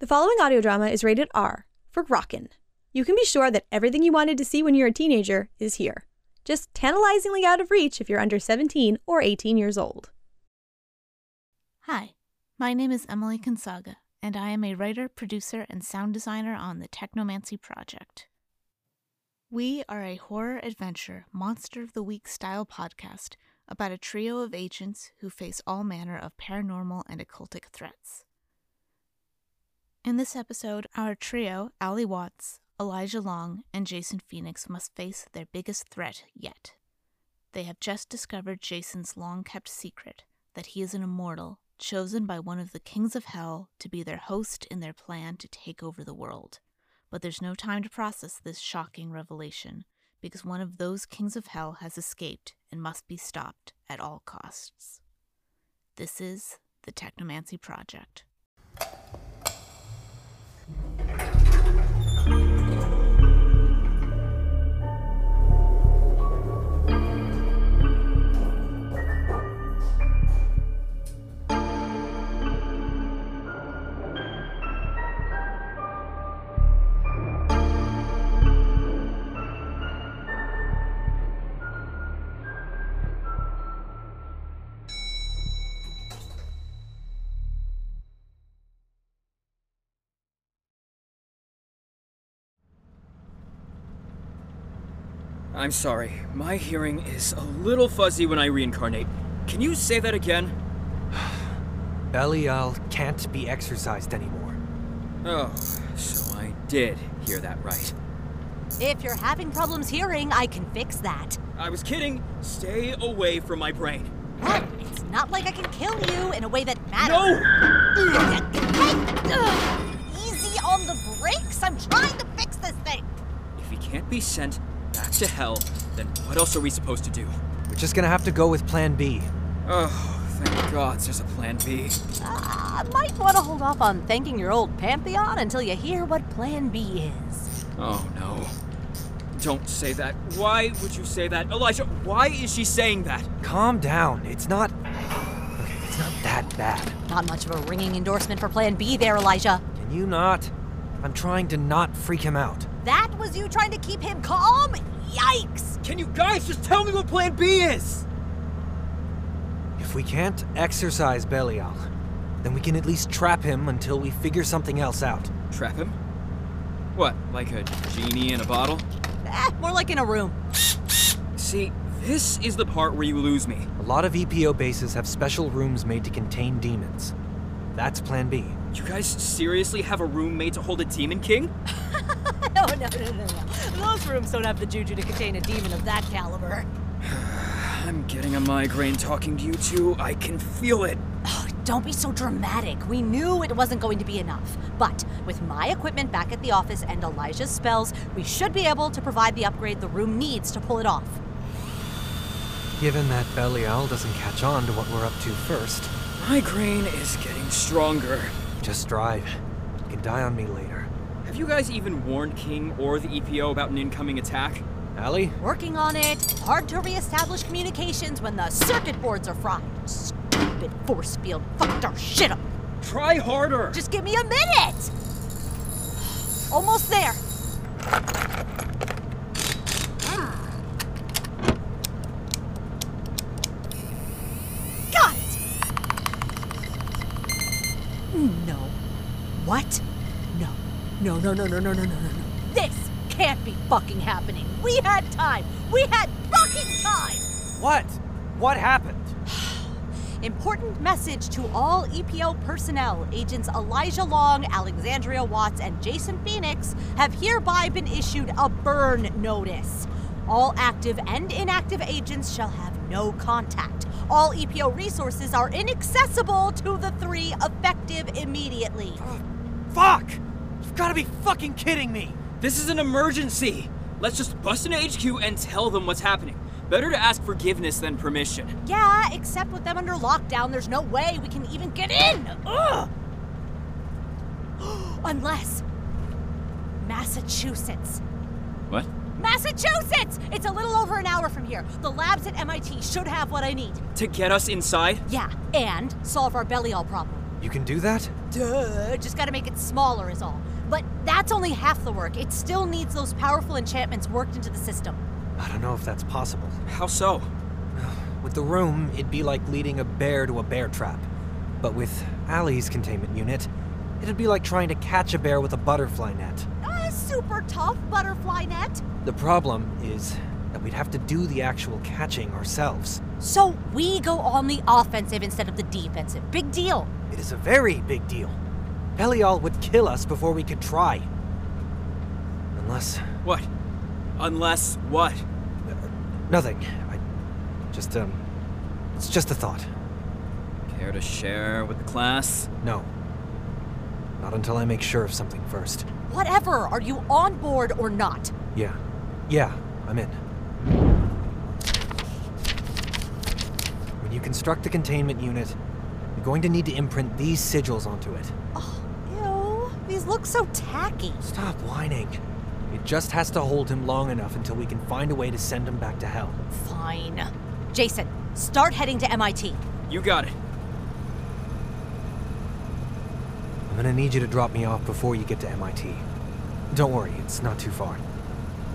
The following audio drama is rated R for Rockin'. You can be sure that everything you wanted to see when you're a teenager is here. Just tantalizingly out of reach if you're under 17 or 18 years old. Hi, my name is Emily Consaga, and I am a writer, producer, and sound designer on the Technomancy Project. We are a horror adventure, Monster of the Week style podcast about a trio of agents who face all manner of paranormal and occultic threats. In this episode, our trio, Allie Watts, Elijah Long, and Jason Fenix, must face their biggest threat yet. They have just discovered Jason's long kept secret that he is an immortal, chosen by one of the kings of hell to be their host in their plan to take over the world. But there's no time to process this shocking revelation, because one of those kings of hell has escaped and must be stopped at all costs. This is the Technomancy Project. I'm sorry. My hearing is a little fuzzy when I reincarnate. Can you say that again? Belial can't be exorcised anymore. Oh, so I did hear that right. If you're having problems hearing, I can fix that. I was kidding. Stay away from my brain. What? It's not like I can kill you in a way that matters. No! Easy on the brakes. I'm trying to fix this thing. If he can't be sent back to hell, then what else are we supposed to do? We're just gonna have to go with Plan B. Oh, thank God there's a plan B. Uh, I might want to hold off on thanking your old pantheon until you hear what Plan B is. Oh no. Don't say that. Why would you say that? Elijah, why is she saying that? Calm down. It's not. Okay, it's not that bad. Not much of a ringing endorsement for Plan B there, Elijah. Can you not? I'm trying to not freak him out. That was you trying to keep him calm? Yikes! Can you guys just tell me what plan B is? If we can't exorcise Belial, then we can at least trap him until we figure something else out. Trap him? What, like a genie in a bottle? Eh, more like in a room. See, this is the part where you lose me. A lot of EPO bases have special rooms made to contain demons. That's Plan B. You guys seriously have a room made to hold a demon king? no, no, no, no, no. Those rooms don't have the juju to contain a demon of that caliber. I'm getting a migraine talking to you two. I can feel it. Oh, don't be so dramatic. We knew it wasn't going to be enough. But with my equipment back at the office and Elijah's spells, we should be able to provide the upgrade the room needs to pull it off. Given that Belial doesn't catch on to what we're up to first, Migraine is getting stronger. just drive. You can die on me later. Have you guys even warned King or the EPO about an incoming attack? Allie? Working on it. Hard to reestablish communications when the circuit boards are fried. Stupid force field fucked our shit up. Try harder! Just give me a minute! Almost there. no, no, no, no, no, no, no. This can't be fucking happening. We had time. We had fucking time. What? What happened? Important message to all EPO personnel. Agents Elijah Long, Alexandria Watts, and Jason Fenix have hereby been issued a burn notice. All active and inactive agents shall have no contact. All EPO resources are inaccessible to the three effective immediately. Fuck! You've gotta be fucking kidding me! This is an emergency! Let's just bust into HQ and tell them what's happening. Better to ask forgiveness than permission. Yeah, except with them under lockdown, there's no way we can even get in. Ugh. Unless Massachusetts. What? Massachusetts! It's a little over an hour from here. The labs at MIT should have what I need. To get us inside? Yeah, and solve our Belial problem. You can do that? Duh, just gotta make it smaller, is all. But that's only half the work. It still needs those powerful enchantments worked into the system. I don't know if that's possible. How so? With the room, it'd be like leading a bear to a bear trap. But with Allie's containment unit, it'd be like trying to catch a bear with a butterfly net. A super tough butterfly net. The problem is that we'd have to do the actual catching ourselves. So we go on the offensive instead of the defensive. Big deal. It is a very big deal. Belial would kill us before we could try. Unless. What? Unless what? Nothing. I. Just, um. It's just a thought. Care to share with the class? No. Not until I make sure of something first. Whatever. Are you on board or not? Yeah. Yeah, I'm in. When you construct the containment unit, you're going to need to imprint these sigils onto it. Ew. These look so tacky. Stop whining. It just has to hold him long enough until we can find a way to send him back to hell. Fine. Jason, start heading to MIT. You got it. I'm gonna need you to drop me off before you get to MIT. Don't worry, it's not too far.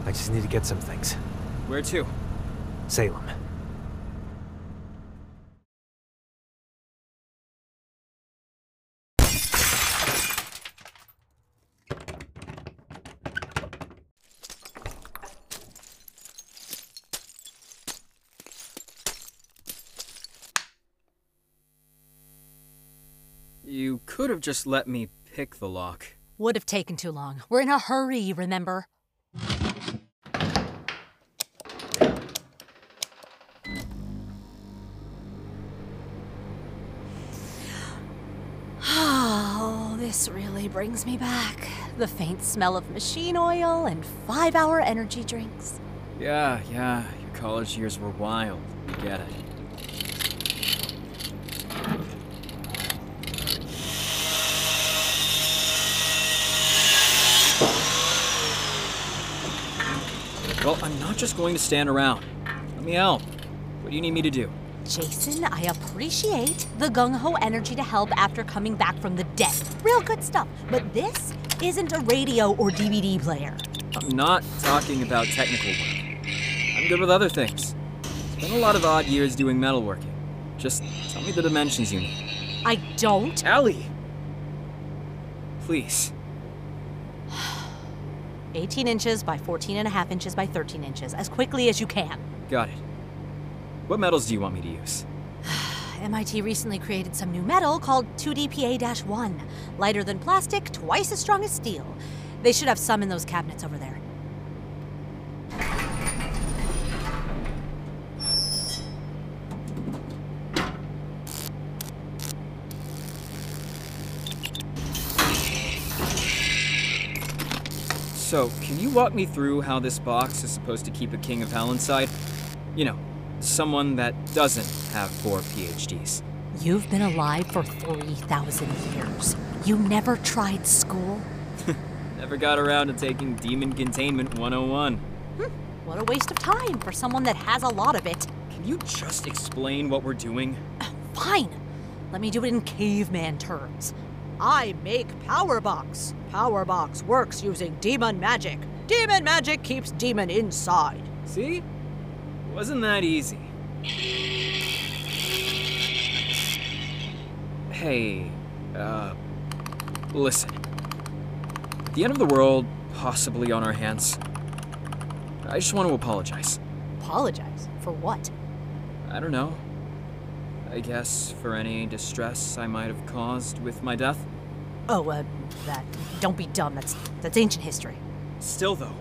I just need to get some things. Where to? Salem. You could have just let me pick the lock. Would have taken too long. We're in a hurry, remember? Oh, this really brings me back. The faint smell of machine oil and five hour energy drinks. Yeah, yeah, your college years were wild. I get it. Well, I'm not just going to stand around. Let me out. What do you need me to do? Jason, I appreciate the gung ho energy to help after coming back from the dead. Real good stuff. But this isn't a radio or DVD player. I'm not talking about technical work. I'm good with other things. Spent a lot of odd years doing metalworking. Just tell me the dimensions you need. I don't. Allie! Please. 18 inches by 14 and a half inches by 13 inches, as quickly as you can. Got it. What metals do you want me to use? MIT recently created some new metal called 2DPA 1. Lighter than plastic, twice as strong as steel. They should have some in those cabinets over there. So, can you walk me through how this box is supposed to keep a king of hell inside? You know, someone that doesn't have four PhDs. You've been alive for 3,000 years. You never tried school? Never got around to taking Demon Containment 101. Hmm, what a waste of time for someone that has a lot of it. Can you just explain what we're doing? Uh, fine. Let me do it in caveman terms. I make Powerbox. Powerbox works using demon magic. Demon magic keeps demon inside. See? Wasn't that easy. Hey, uh, listen. The end of the world, possibly on our hands, I just want to apologize. Apologize for what? I don't know. I guess for any distress I might have caused with my death. Oh, uh, that. Don't be dumb. That's that's ancient history. Still, though,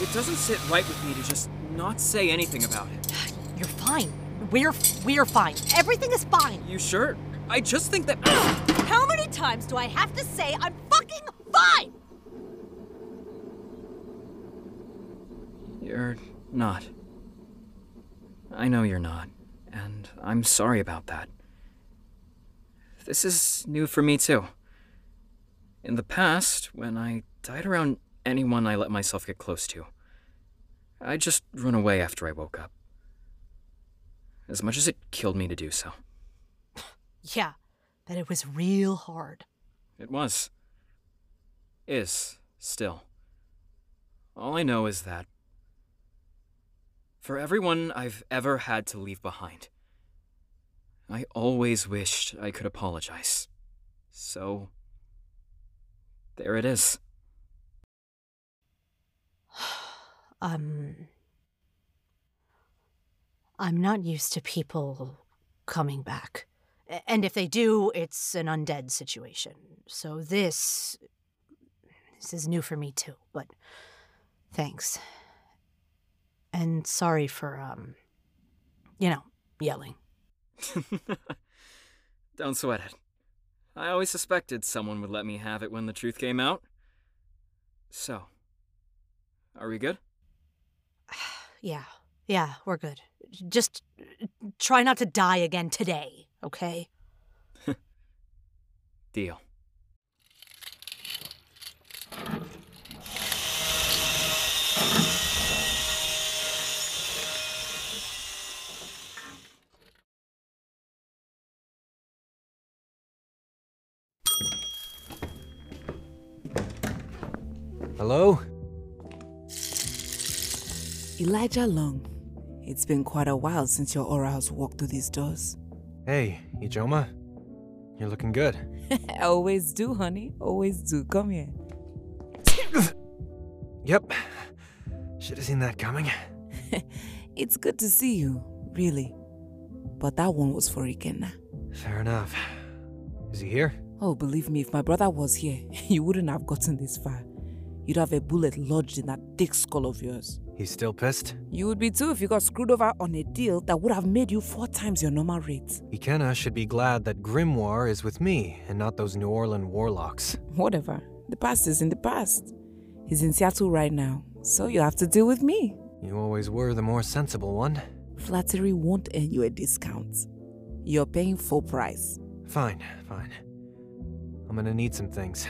it doesn't sit right with me to just not say anything about it. You're fine. We're we're fine. Everything is fine. You sure? I just think that. How many times do I have to say I'm fucking fine? You're not. I know you're not, and I'm sorry about that. This is new for me, too. In the past, when I died around anyone I let myself get close to, I just run away after I woke up. As much as it killed me to do so. Yeah, but it was real hard. It was. Is, still. All I know is that. For everyone I've ever had to leave behind, I always wished I could apologize. So. There it is. Um. I'm not used to people coming back. And if they do, it's an undead situation. So this. This is new for me too, but thanks. And sorry for, um. You know, yelling. Don't sweat it. I always suspected someone would let me have it when the truth came out. So. Are we good? Yeah, yeah, we're good. Just uh, try not to die again today, okay? Deal. Hello? Elijah Long, it's been quite a while since your aura has walked through these doors. Hey, Ijoma. You're looking good. I always do, honey. Always do. Come here. Yep. Should have seen that coming. It's good to see you, really. But that one was for Ikenna. Fair enough. Is he here? Oh, believe me, if my brother was here, you wouldn't have gotten this far. You'd have a bullet lodged in that thick skull of yours. He's still pissed? You would be too if you got screwed over on a deal that would have made you four times your normal rate. Ikenna should be glad that Grimoire is with me and not those New Orleans warlocks. Whatever. The past is in the past. He's in Seattle right now, so you have to deal with me. You always were the more sensible one. Flattery won't earn you a discount. You're paying full price. Fine, fine. I'm gonna need some things.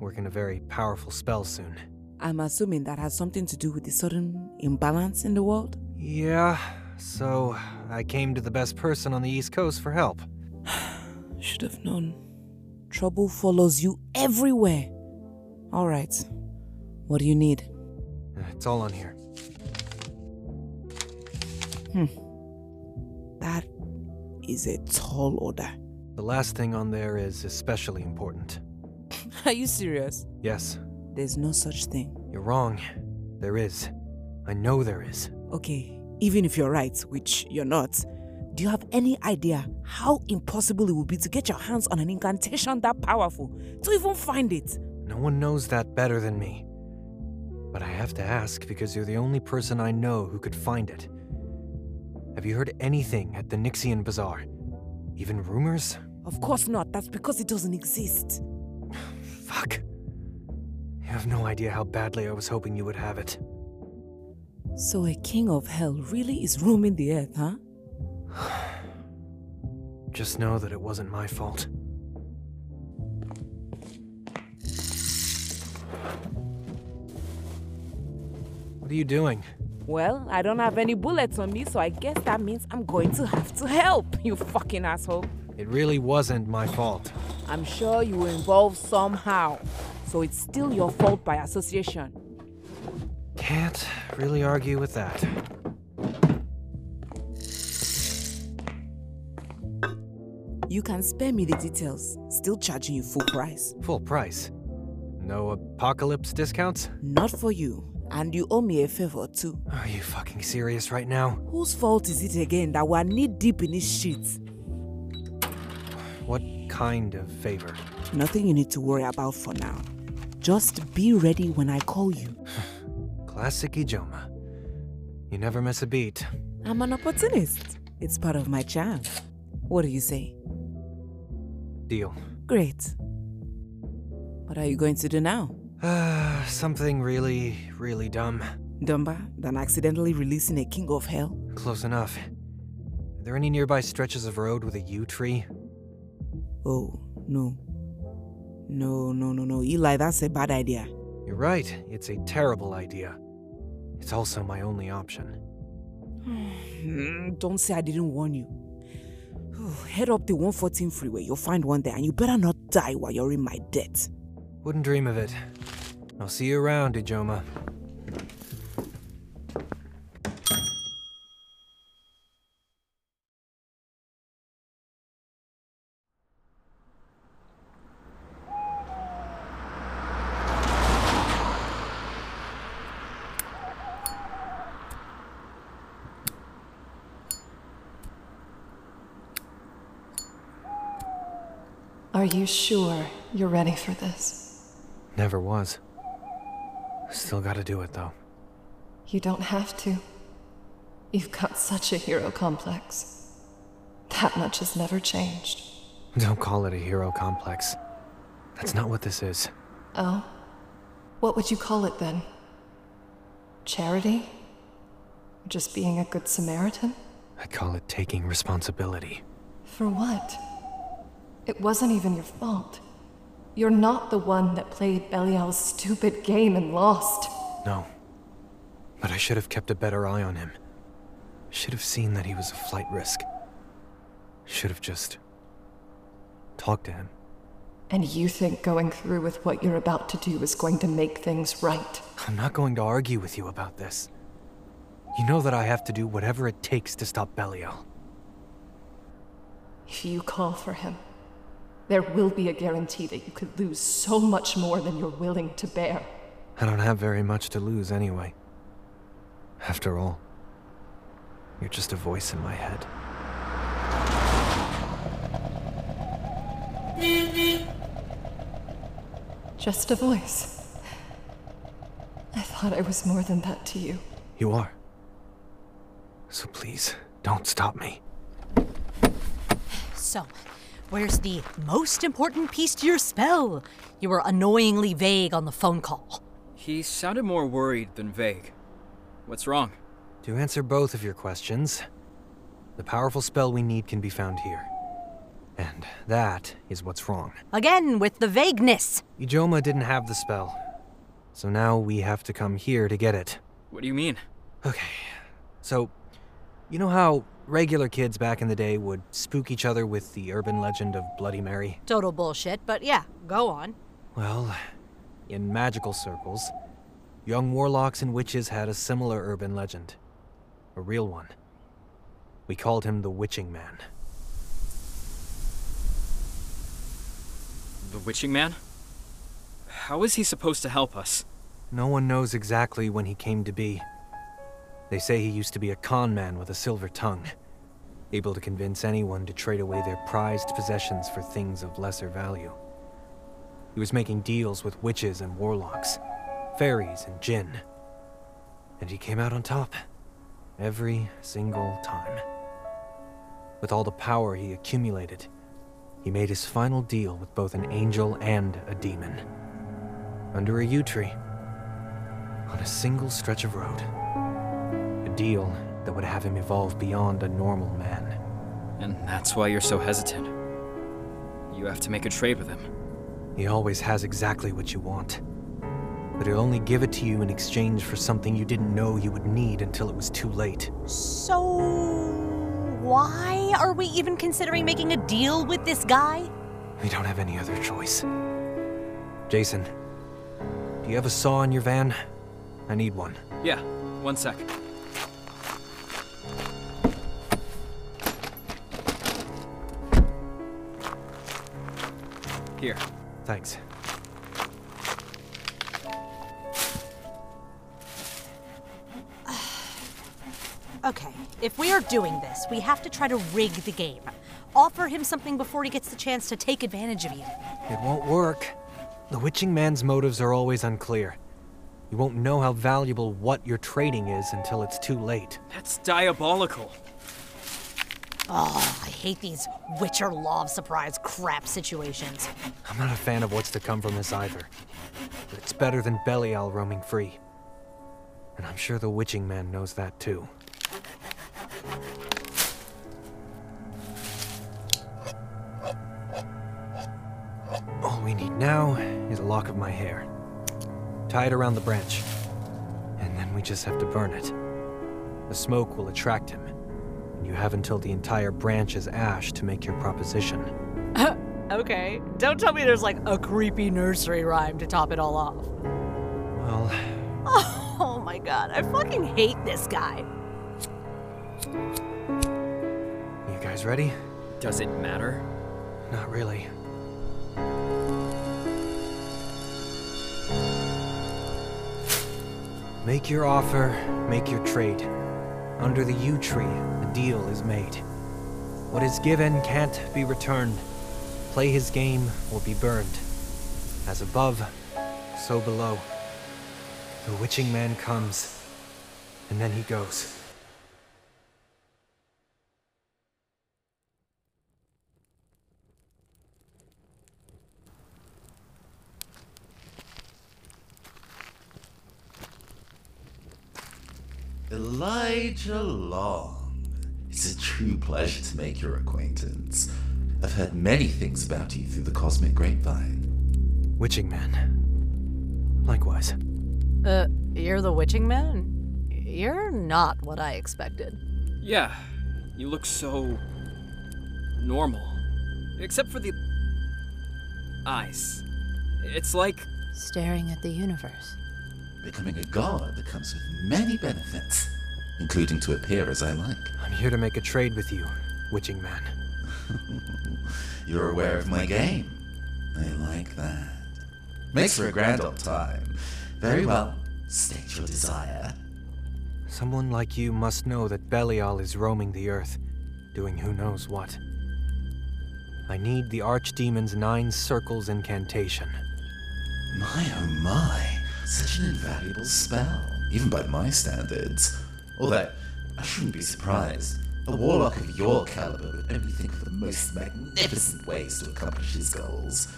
Working a very powerful spell soon. I'm assuming that has something to do with the sudden imbalance in the world. Yeah, so I came to the best person on the East Coast for help. Should have known. Trouble follows you everywhere. All right. What do you need? It's all on here. Hmm. That is a tall order. The last thing on there is especially important. Are you serious? Yes, There's no such thing. you're wrong. There is. I know there is. Okay, even if you're right, which you're not, do you have any idea how impossible it would be to get your hands on an incantation that powerful to even find it? No one knows that better than me. But I have to ask because you're the only person I know who could find it. Have you heard anything at the Nixian Bazaar? Even rumors? Of course not. That's because it doesn't exist. Fuck. You have no idea how badly I was hoping you would have it. So a king of hell really is roaming the earth, huh? Just know that it wasn't my fault. What are you doing? Well, I don't have any bullets on me, so I guess that means I'm going to have to help, you fucking asshole. It really wasn't my fault. I'm sure you were involved somehow, so it's still your fault by association. Can't really argue with that. You can spare me the details, still charging you full price. Full price. No apocalypse discounts? Not for you, and you owe me a favor too. Are you fucking serious right now? Whose fault is it again that we're knee deep in this shit? Kind of favor? Nothing you need to worry about for now. Just be ready when I call you. Classic Ijoma. You never miss a beat. I'm an opportunist. It's part of my charm. What do you say? Deal. Great. What are you going to do now? Uh, something really, really dumb. Dumber than accidentally releasing a king of hell? Close enough. Are there any nearby stretches of road with a yew tree? Oh, no. No, no, no, no. Eli, that's a bad idea. You're right, it's a terrible idea. It's also my only option. Don't say I didn't warn you. Head up the 114 freeway, you'll find one there, and you better not die while you're in my debt. Wouldn't dream of it. I'll see you around, Ijoma. You sure you're ready for this? Never was. Still gotta do it, though. You don't have to. You've got such a hero complex. That much has never changed. Don't call it a hero complex. That's not what this is. Oh? What would you call it then? Charity? Just being a good Samaritan? I'd call it taking responsibility. For what? It wasn't even your fault. You're not the one that played Belial's stupid game and lost. No. But I should have kept a better eye on him. Should have seen that he was a flight risk. Should have just talked to him. And you think going through with what you're about to do is going to make things right? I'm not going to argue with you about this. You know that I have to do whatever it takes to stop Belial. If you call for him, there will be a guarantee that you could lose so much more than you're willing to bear. I don't have very much to lose anyway. After all, you're just a voice in my head. Just a voice. I thought I was more than that to you. You are. So please, don't stop me. So, where's the most important piece to your spell? You were annoyingly vague on the phone call. He sounded more worried than vague. What's wrong? To answer both of your questions, the powerful spell we need can be found here. And that is what's wrong. Again, with the vagueness. Ijoma didn't have the spell. So now we have to come here to get it. What do you mean? Okay, so you know how regular kids back in the day would spook each other with the urban legend of Bloody Mary? Total bullshit, but yeah, go on. Well, in magical circles, young warlocks and witches had a similar urban legend. A real one. We called him the Witching Man. The Witching Man? How is he supposed to help us? No one knows exactly when he came to be. They say he used to be a con man with a silver tongue, able to convince anyone to trade away their prized possessions for things of lesser value. He was making deals with witches and warlocks, fairies and jinn. And he came out on top. Every single time. With all the power he accumulated, he made his final deal with both an angel and a demon. Under a yew tree. On a single stretch of road. A deal that would have him evolve beyond a normal man. And that's why you're so hesitant. You have to make a trade with him. He always has exactly what you want. But he'll only give it to you in exchange for something you didn't know you would need until it was too late. So, why are we even considering making a deal with this guy? We don't have any other choice. Jason, do you have a saw in your van? I need one. Yeah, one sec. Here. Thanks. Okay, if we are doing this, we have to try to rig the game. Offer him something before he gets the chance to take advantage of you. It won't work. The Witching Man's motives are always unclear. You won't know how valuable what you're trading is until it's too late. That's diabolical. Oh, I hate these Witcher Law of Surprise crap situations. I'm not a fan of what's to come from this either. But it's better than Belial roaming free. And I'm sure the Witching Man knows that too. All we need now is a lock of my hair. Tie it around the branch. And then we just have to burn it. The smoke will attract him. You have until the entire branch is ash to make your proposition. okay, don't tell me there's like a creepy nursery rhyme to top it all off. Well, Oh my god, I fucking hate this guy. you guys ready? Does it matter? Not really. Make your offer, make your trade. Under the yew tree, a deal is made. What is given can't be returned. Play his game or be burned. As above, so below. The witching man comes, and then he goes. Elijah Long. It's a true pleasure to make your acquaintance. I've heard many things about you through the cosmic grapevine. Witching man. Likewise. Uh, you're the witching man? You're not what I expected. Yeah, you look so. normal. Except for the. eyes. It's like. Staring at the universe. Becoming a god that comes with many benefits, including to appear as I like. I'm here to make a trade with you, witching man. You're aware of my game. I like that. Makes for a grand old time. Very well. State your desire. Someone like you must know that Belial is roaming the earth, doing who knows what. I need the Archdemon's Nine Circles incantation. My oh my. Such an invaluable spell, even by my standards. Although, I shouldn't be surprised. A warlock of your caliber would only think of the most magnificent ways to accomplish his goals.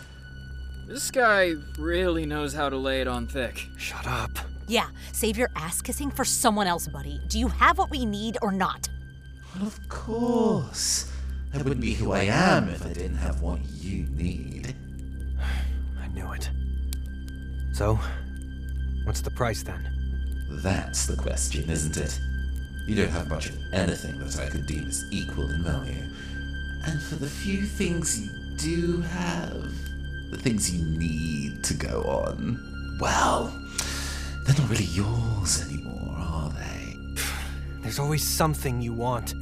This guy really knows how to lay it on thick. Shut up. Yeah, save your ass kissing for someone else, buddy. Do you have what we need or not? Well, of course. I wouldn't be who I am if I didn't have what you need. I knew it. So, what's the price then? That's the question, isn't it? You don't have much of anything that I could deem as equal in value. And for the few things you do have, the things you need to go on, well, they're not really yours anymore, are they? There's always something you want.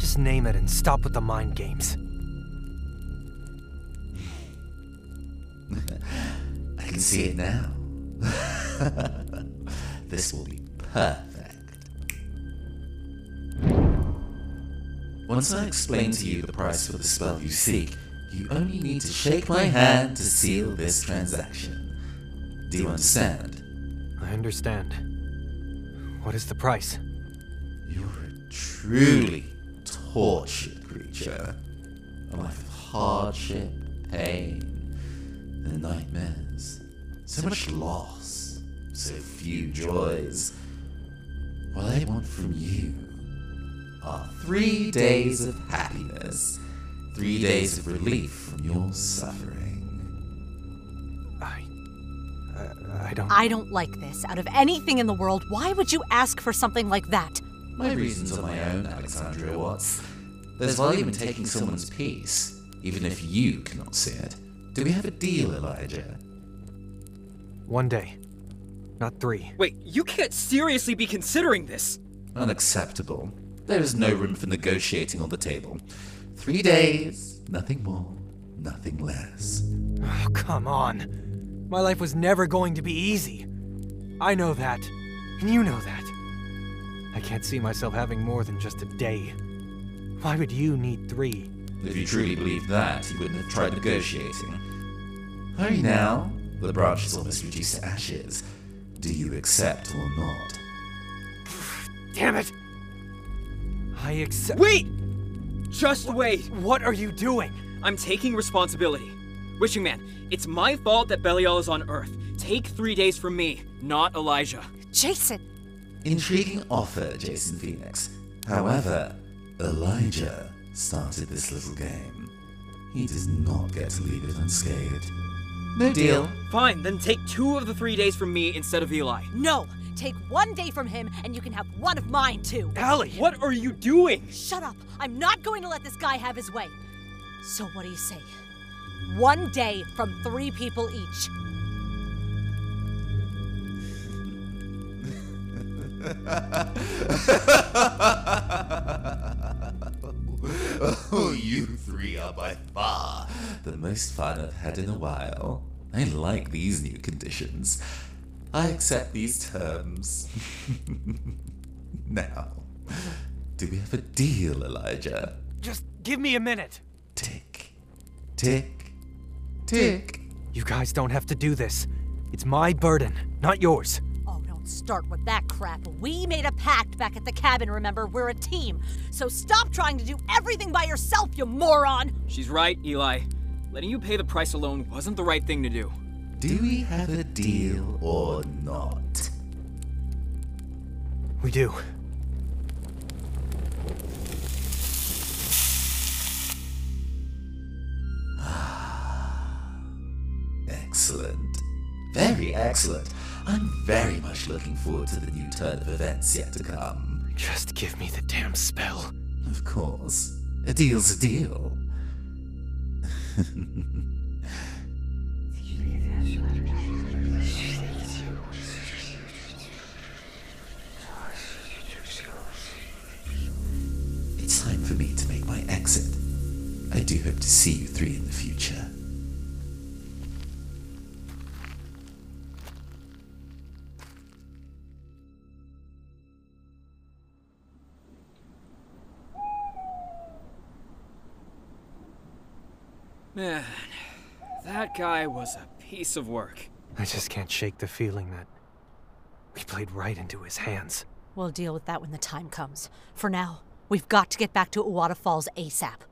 Just name it and stop with the mind games. I can see it now. this will be perfect. Once I explain to you the price for the spell you seek, you only need to shake my hand to seal this transaction. Do you understand? I understand. What is the price? You're a truly tortured creature. A life of hardship, pain, and nightmares. So much loss, so few joys. What I want from you are three days of happiness, three days of relief from your suffering. I. I, I don't. I don't like this. Out of anything in the world, why would you ask for something like that? My reasons are my own, Alexandria Watts. There's value in taking someone's peace, even if you cannot see it. Do we have a deal, Elijah? One day. Not three. Wait, you can't seriously be considering this! Unacceptable. There is no room for negotiating on the table. Three days, nothing more, nothing less. Oh, come on. My life was never going to be easy. I know that. And you know that. I can't see myself having more than just a day. Why would you need three? If you truly believed that, you wouldn't have tried negotiating. Hurry now. The branch is almost reduced to ashes. Do you accept or not? Damn it! I accept. Wait! Just wait! What are you doing? I'm taking responsibility. Witching Man, it's my fault that Belial is on Earth. Take three days from me, not Elijah. Jason! Intriguing offer, Jason Fenix. However, Elijah started this little game. He does not get to leave it unscathed. No deal. Fine, then take two of the three days from me instead of Eli. No! Take one day from him, and you can have one of mine too. Allie! What are you doing? Shut up! I'm not going to let this guy have his way. So, what do you say? One day from three people each. oh, you three are by far the most fun I've had in a while. I like these new conditions. I accept these terms. now, do we have a deal, Elijah? Just give me a minute. Tick, tick, tick. You guys don't have to do this. It's my burden, not yours. Oh, don't start with that crap. We made a pact back at the cabin, remember? We're a team. So stop trying to do everything by yourself, you moron! She's right, Eli. Letting you pay the price alone wasn't the right thing to do. Do we have a deal or not? We do. Ah, excellent. Very excellent. I'm very much looking forward to the new turn of events yet to come. Just give me the damn spell. Of course. A deal's a deal. do hope to see you three in the future. Man, that guy was a piece of work. I just can't shake the feeling that we played right into his hands. We'll deal with that when the time comes. For now, we've got to get back to Uwata Falls ASAP.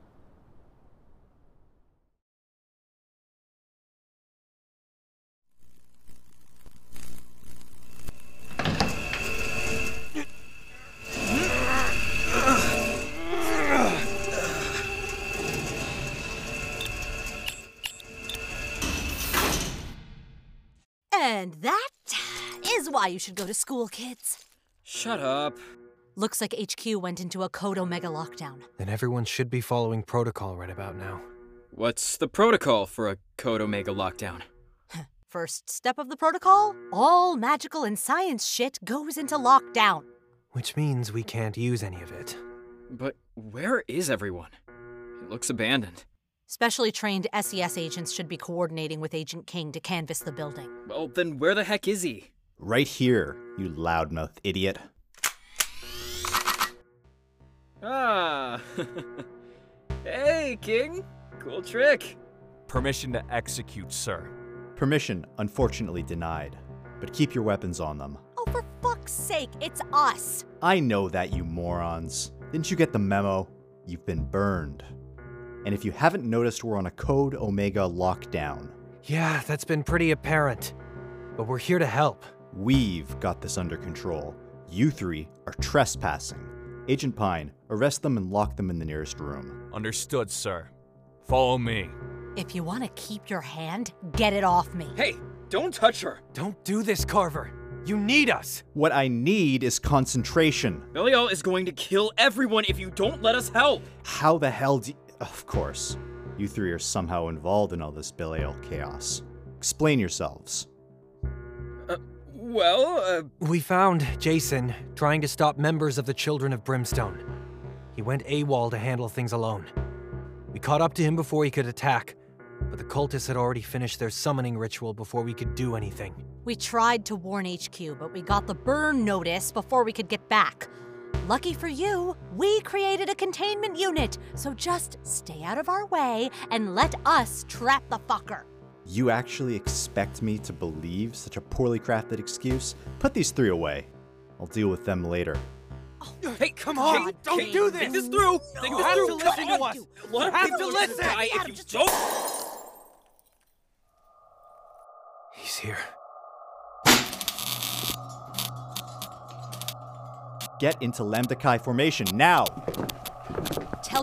Why you should go to school, kids. Shut up. Looks like HQ went into a Code Omega lockdown. Then everyone should be following protocol right about now. What's the protocol for a Code Omega lockdown? First step of the protocol all magical and science shit goes into lockdown. Which means we can't use any of it. But where is everyone? It looks abandoned. Specially trained SES agents should be coordinating with Agent King to canvass the building. Well, then where the heck is he? Right here, you loudmouth idiot. Ah. hey, King. Cool trick. Permission to execute, sir. Permission, unfortunately, denied. But keep your weapons on them. Oh, for fuck's sake, it's us! I know that, you morons. Didn't you get the memo? You've been burned. And if you haven't noticed, we're on a Code Omega lockdown. Yeah, that's been pretty apparent. But we're here to help. We've got this under control. You three are trespassing. Agent Pine, arrest them and lock them in the nearest room. Understood, sir. Follow me. If you want to keep your hand, get it off me. Hey, don't touch her. Don't do this, Carver. You need us. What I need is concentration. Belial is going to kill everyone if you don't let us help. How the hell do you... Of course. You three are somehow involved in all this Belial chaos. Explain yourselves. Uh, well, uh, We found Jason trying to stop members of the Children of Brimstone. He went AWOL to handle things alone. We caught up to him before he could attack, but the cultists had already finished their summoning ritual before we could do anything. We tried to warn HQ, but we got the burn notice before we could get back. Lucky for you, we created a containment unit, so just stay out of our way and let us trap the fucker. You actually expect me to believe such a poorly crafted excuse? Put these three away. I'll deal with them later. Oh, hey, come on! God, don't King. do this. Think this through. Think You this have through. to listen Come to us. A lot have to are gonna listen. die if you don't. He's here. Get into Lambda Chi formation now!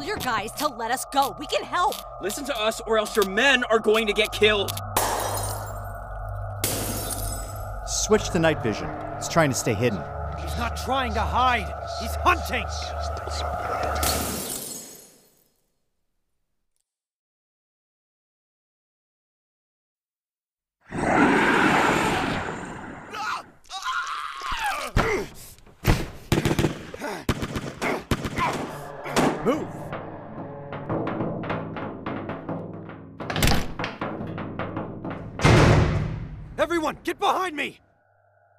Tell your guys to let us go. We can help. Listen to us, or else your men are going to get killed. Switch to night vision. It's trying to stay hidden. He's not trying to hide. He's hunting.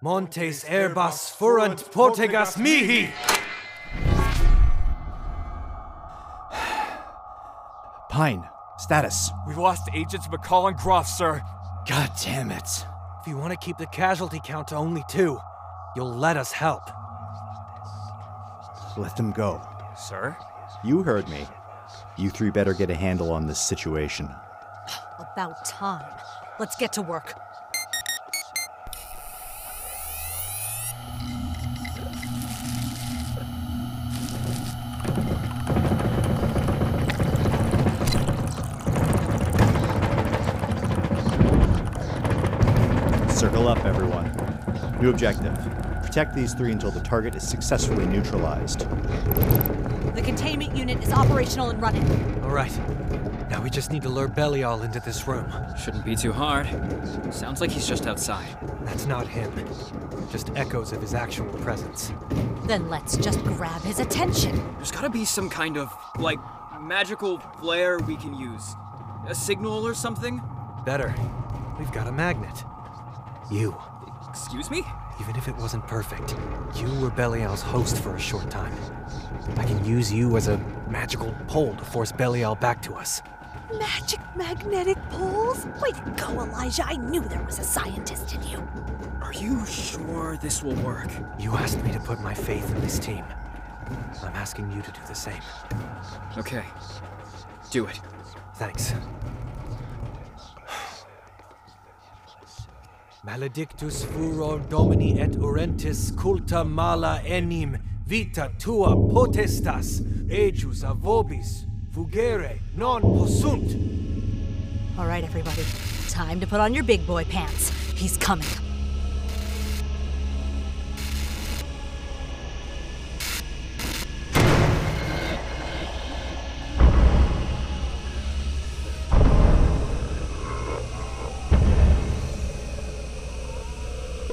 Montes herbas furant portegas mihi! Pine, status. We've lost Agents McCall and Groff, sir. God damn it. If you want to keep the casualty count to only two, you'll let us help. Let them go. Sir? You heard me. You three better get a handle on this situation. About time. Let's get to work. New objective. Protect these three until the target is successfully neutralized. The containment unit is operational and running. All right. Now we just need to lure Belial into this room. Shouldn't be too hard. Sounds like he's just outside. That's not him. Just echoes of his actual presence. Then let's just grab his attention. There's gotta be some kind of, like, magical flare we can use. A signal or something? Better. We've got a magnet. You. Excuse me? Even if it wasn't perfect, you were Belial's host for a short time. I can use you as a magical pole to force Belial back to us. Magic magnetic poles? Way to go, Elijah. I knew there was a scientist in you. Are you sure this will work? You asked me to put my faith in this team. I'm asking you to do the same. Okay. Do it. Thanks. Maledictus furor domini et orentis culta mala enim vita tua potestas ejus a vobis fugere non possunt. All right, everybody. Time to put on your big boy pants. He's coming.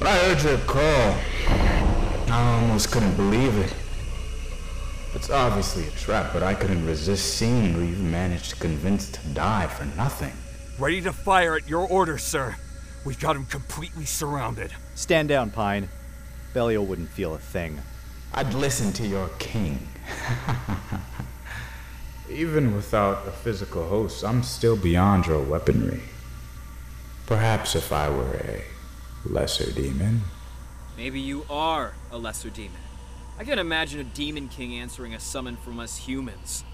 When I heard your call, I almost couldn't believe it. It's obviously a trap, but I couldn't resist seeing who you've managed to convince to die for nothing. Ready to fire at your orders, sir. We've got him completely surrounded. Stand down, Pine. Belial wouldn't feel a thing. I'd listen to your king. Even without a physical host, I'm still beyond your weaponry. Perhaps if I were a lesser demon. Maybe you are a lesser demon. I can't imagine a demon king answering a summon from us humans.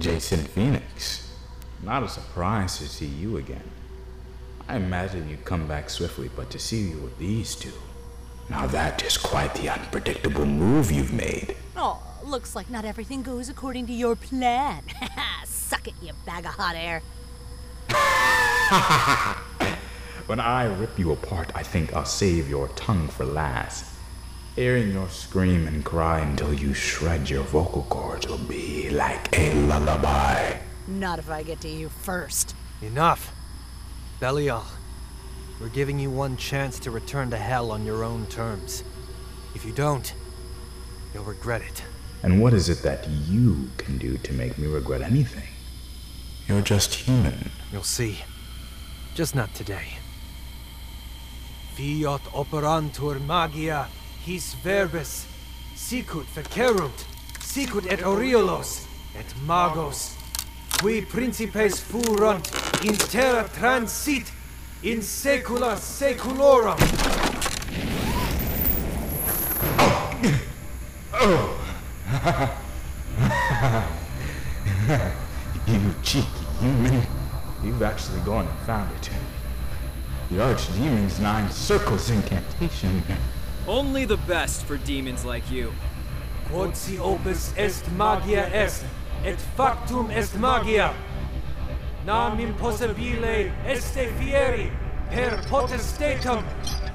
Jason Fenix. Not a surprise to see you again. I imagine you'd come back swiftly, but to see you with these two. Now that is quite the unpredictable move you've made. Oh, looks like not everything goes according to your plan. Suck it, you bag of hot air. when I rip you apart, I think I'll save your tongue for last. Hearing your scream and cry until you shred your vocal cords will be like a lullaby. Not if I get to you first. Enough. Belial, we're giving you one chance to return to hell on your own terms. If you don't, you'll regret it. And what is it that you can do to make me regret anything? You're just human. You'll see. Just not today. Fiat operantur magia, his verbis, sicut fecerunt, sicut et oriolos, et magos, qui principes furunt in terra transit in saecula saeculorum. you cheeky human. You've actually gone and found it. The Archdemon's Nine Circles incantation. Only the best for demons like you. Quod si opus est magia est, et factum est magia. Nam impossibile este fieri per potestatem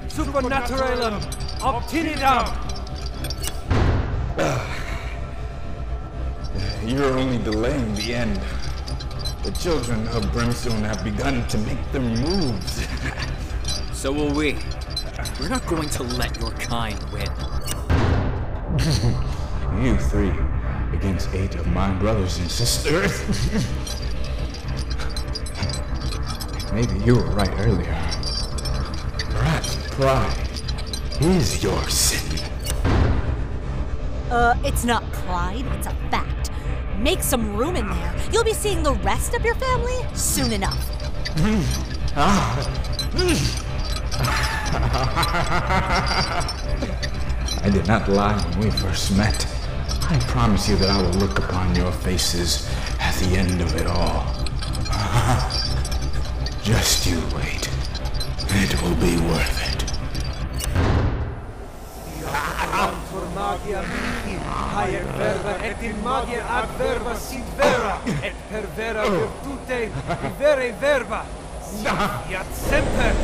supernaturalem obtinidam. You're only delaying the end. The children of Brimstone have begun to make their moves. So will we. We're not going to let your kind win. you three against eight of my brothers and sisters. Maybe you were right earlier. Perhaps pride is your sin. Uh, it's not pride, it's a fact. Make some room in there. You'll be seeing the rest of your family soon enough. I did not lie when we first met. I promise you that I will look upon your faces at the end of it all. Just you wait. It will be worth it. Formagia mihi, haec verba et in magia ad verba sit vera, et per vera oh. virtute vivere verba. Fiat semper.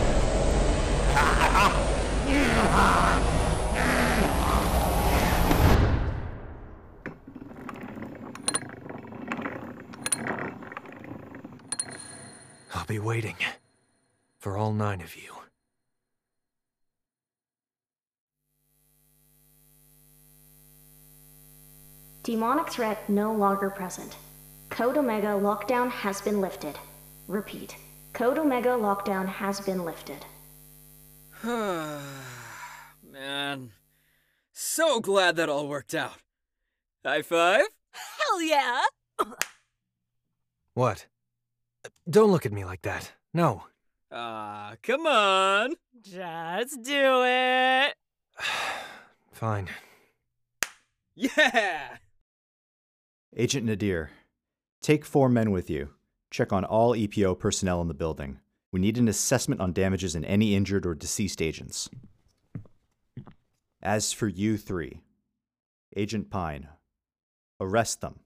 I'll be waiting. For all nine of you. Demonic threat no longer present. Code Omega lockdown has been lifted. Repeat. Code Omega lockdown has been lifted. Man. So glad that all worked out. High five? Hell yeah! What? Don't look at me like that. No. Ah, come on. Just do it. Fine. Yeah! Agent Nadir, take four men with you. Check on all EPO personnel in the building. We need an assessment on damages in any injured or deceased agents. As for you three, Agent Pine, arrest them.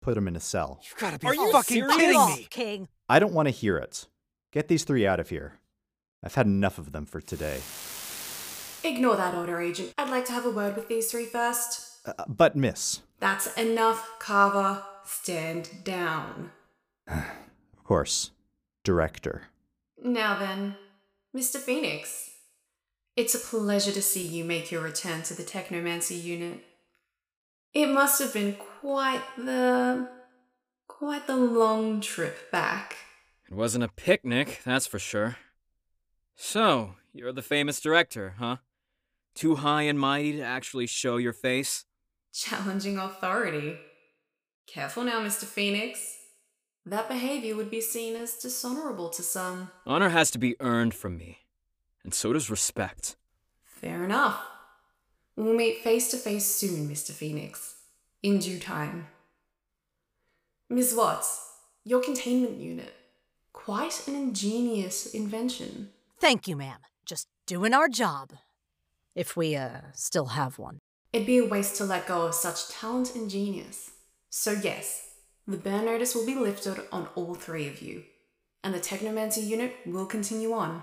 Put them in a cell. You've gotta be Are you fucking serious? kidding me. King. I don't want to hear it. Get these three out of here. I've had enough of them for today. Ignore that order, Agent. I'd like to have a word with these three first. Uh, but, miss, That's enough, Carver. Stand down. of course, director. Now then, Mr. Fenix. It's a pleasure to see you make your return to the Technomancy unit. It must have been quite the. quite the long trip back. It wasn't a picnic, that's for sure. So, you're the famous director, huh? Too high and mighty to actually show your face? Challenging authority. Careful now, Mr. Fenix. That behavior would be seen as dishonorable to some. Honor has to be earned from me, and so does respect. Fair enough. We'll meet face to face soon, Mr. Fenix. In due time. Ms. Watts, your containment unit. Quite an ingenious invention. Thank you, ma'am. Just doing our job. If we, uh, still have one. It'd be a waste to let go of such talent and genius. So, yes, the burn notice will be lifted on all three of you, and the Technomancy unit will continue on.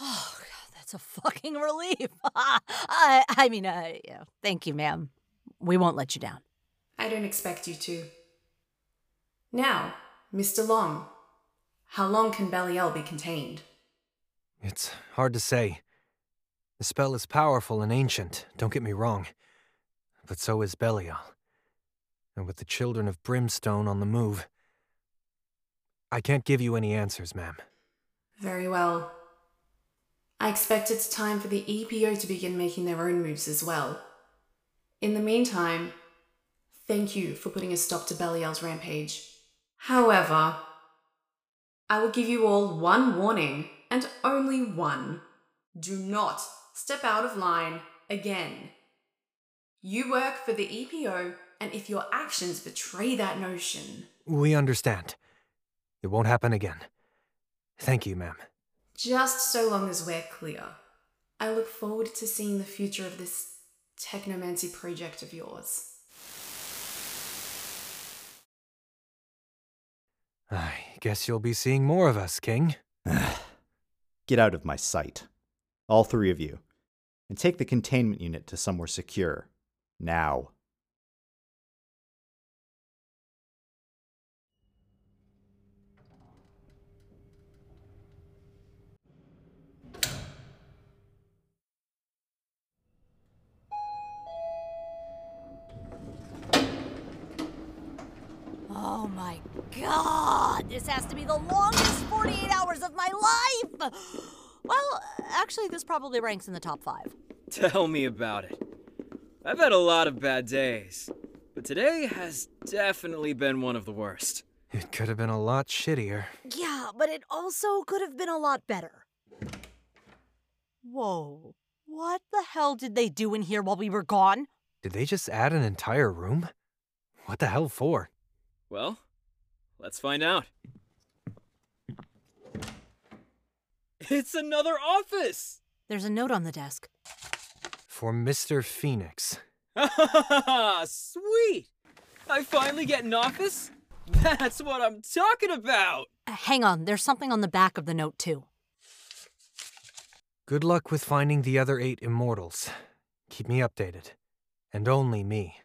Oh, God, that's a fucking relief. I, I mean, uh, yeah, thank you, ma'am. We won't let you down. I don't expect you to. Now, Mr. Long, how long can Belial be contained? It's hard to say. The spell is powerful and ancient, don't get me wrong. But so is Belial. And with the children of Brimstone on the move, I can't give you any answers, ma'am. Very well. I expect it's time for the EPO to begin making their own moves as well. In the meantime, thank you for putting a stop to Belial's rampage. However, I will give you all one warning, and only one. Do not step out of line again. You work for the EPO, and if your actions betray that notion, We understand. It won't happen again. Thank you, ma'am. just so long as we're clear, I look forward to seeing the future of this technomancy project of yours. I guess you'll be seeing more of us, King. Get out of my sight. All three of you. And take the containment unit to somewhere secure. Now. Oh my god! This has to be the longest 48 hours of my life! Well, actually, this probably ranks in the top five. Tell me about it. I've had a lot of bad days, but today has definitely been one of the worst. It could have been a lot shittier. Yeah, but it also could have been a lot better. Whoa. What the hell did they do in here while we were gone? Did they just add an entire room? What the hell for? Well, let's find out. It's another office! There's a note on the desk. For Mr. Fenix. Sweet! I finally get an office? That's what I'm talking about! Uh, hang on, there's something on the back of the note, too. Good luck with finding the other eight immortals. Keep me updated. And only me.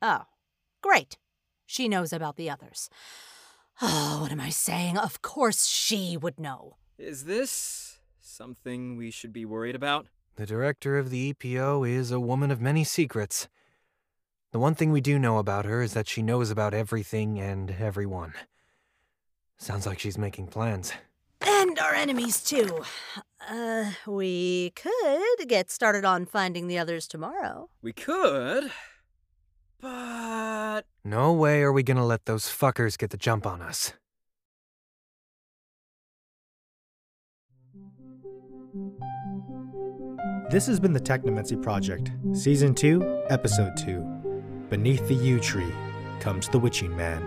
Oh, great. She knows about the others. Oh, what am I saying? Of course she would know. Is this something we should be worried about? The director of the EPO is a woman of many secrets. The one thing we do know about her is that she knows about everything and everyone. Sounds like she's making plans. And our enemies, too. Uh, we could get started on finding the others tomorrow. We could, but. No way are we gonna let those fuckers get the jump on us. This has been the Technomancy Project, Season 2, Episode 2. Beneath the Yew Tree comes the Witching Man.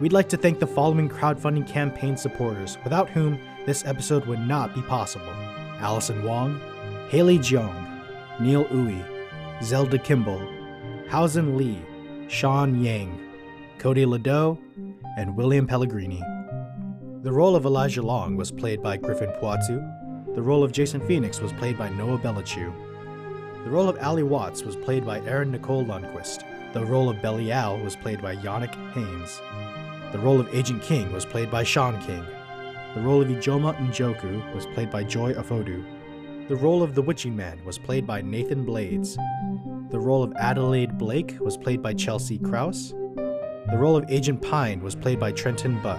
We'd like to thank the following crowdfunding campaign supporters, without whom this episode would not be possible Allison Wong, Haley Jeong, Neil Uwe, Zelda Kimball, Hausen Lee, Sean Yang, Cody Ladeau, and William Pellegrini. The role of Elijah Long was played by Griffin Poitou. The role of Jason Fenix was played by Noah Bellichew. The role of Allie Watts was played by Erin Nicole Lundquist. The role of Belial was played by Yannick Haynes. The role of Agent King was played by Sean King. The role of Ijoma Njoku was played by Joy Afodu. The role of the Witching Man was played by Nathan Blades. The role of Adelaide Blake was played by Chelsea Krause. The role of Agent Pine was played by Trenton Butt.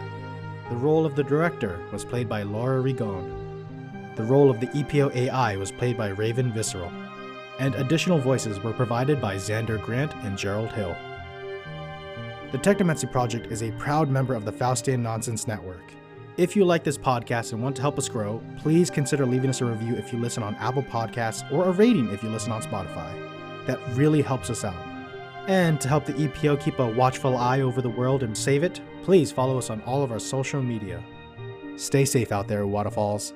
The role of the director was played by Laura Rigon. The role of the EPO AI was played by Raven Visceral. And additional voices were provided by Xander Grant and Gerald Hill. The Technomancy Project is a proud member of the Faustian Nonsense Network. If you like this podcast and want to help us grow, please consider leaving us a review if you listen on Apple Podcasts or a rating if you listen on Spotify. That really helps us out. And to help the EPO keep a watchful eye over the world and save it, please follow us on all of our social media. Stay safe out there, Waterfalls.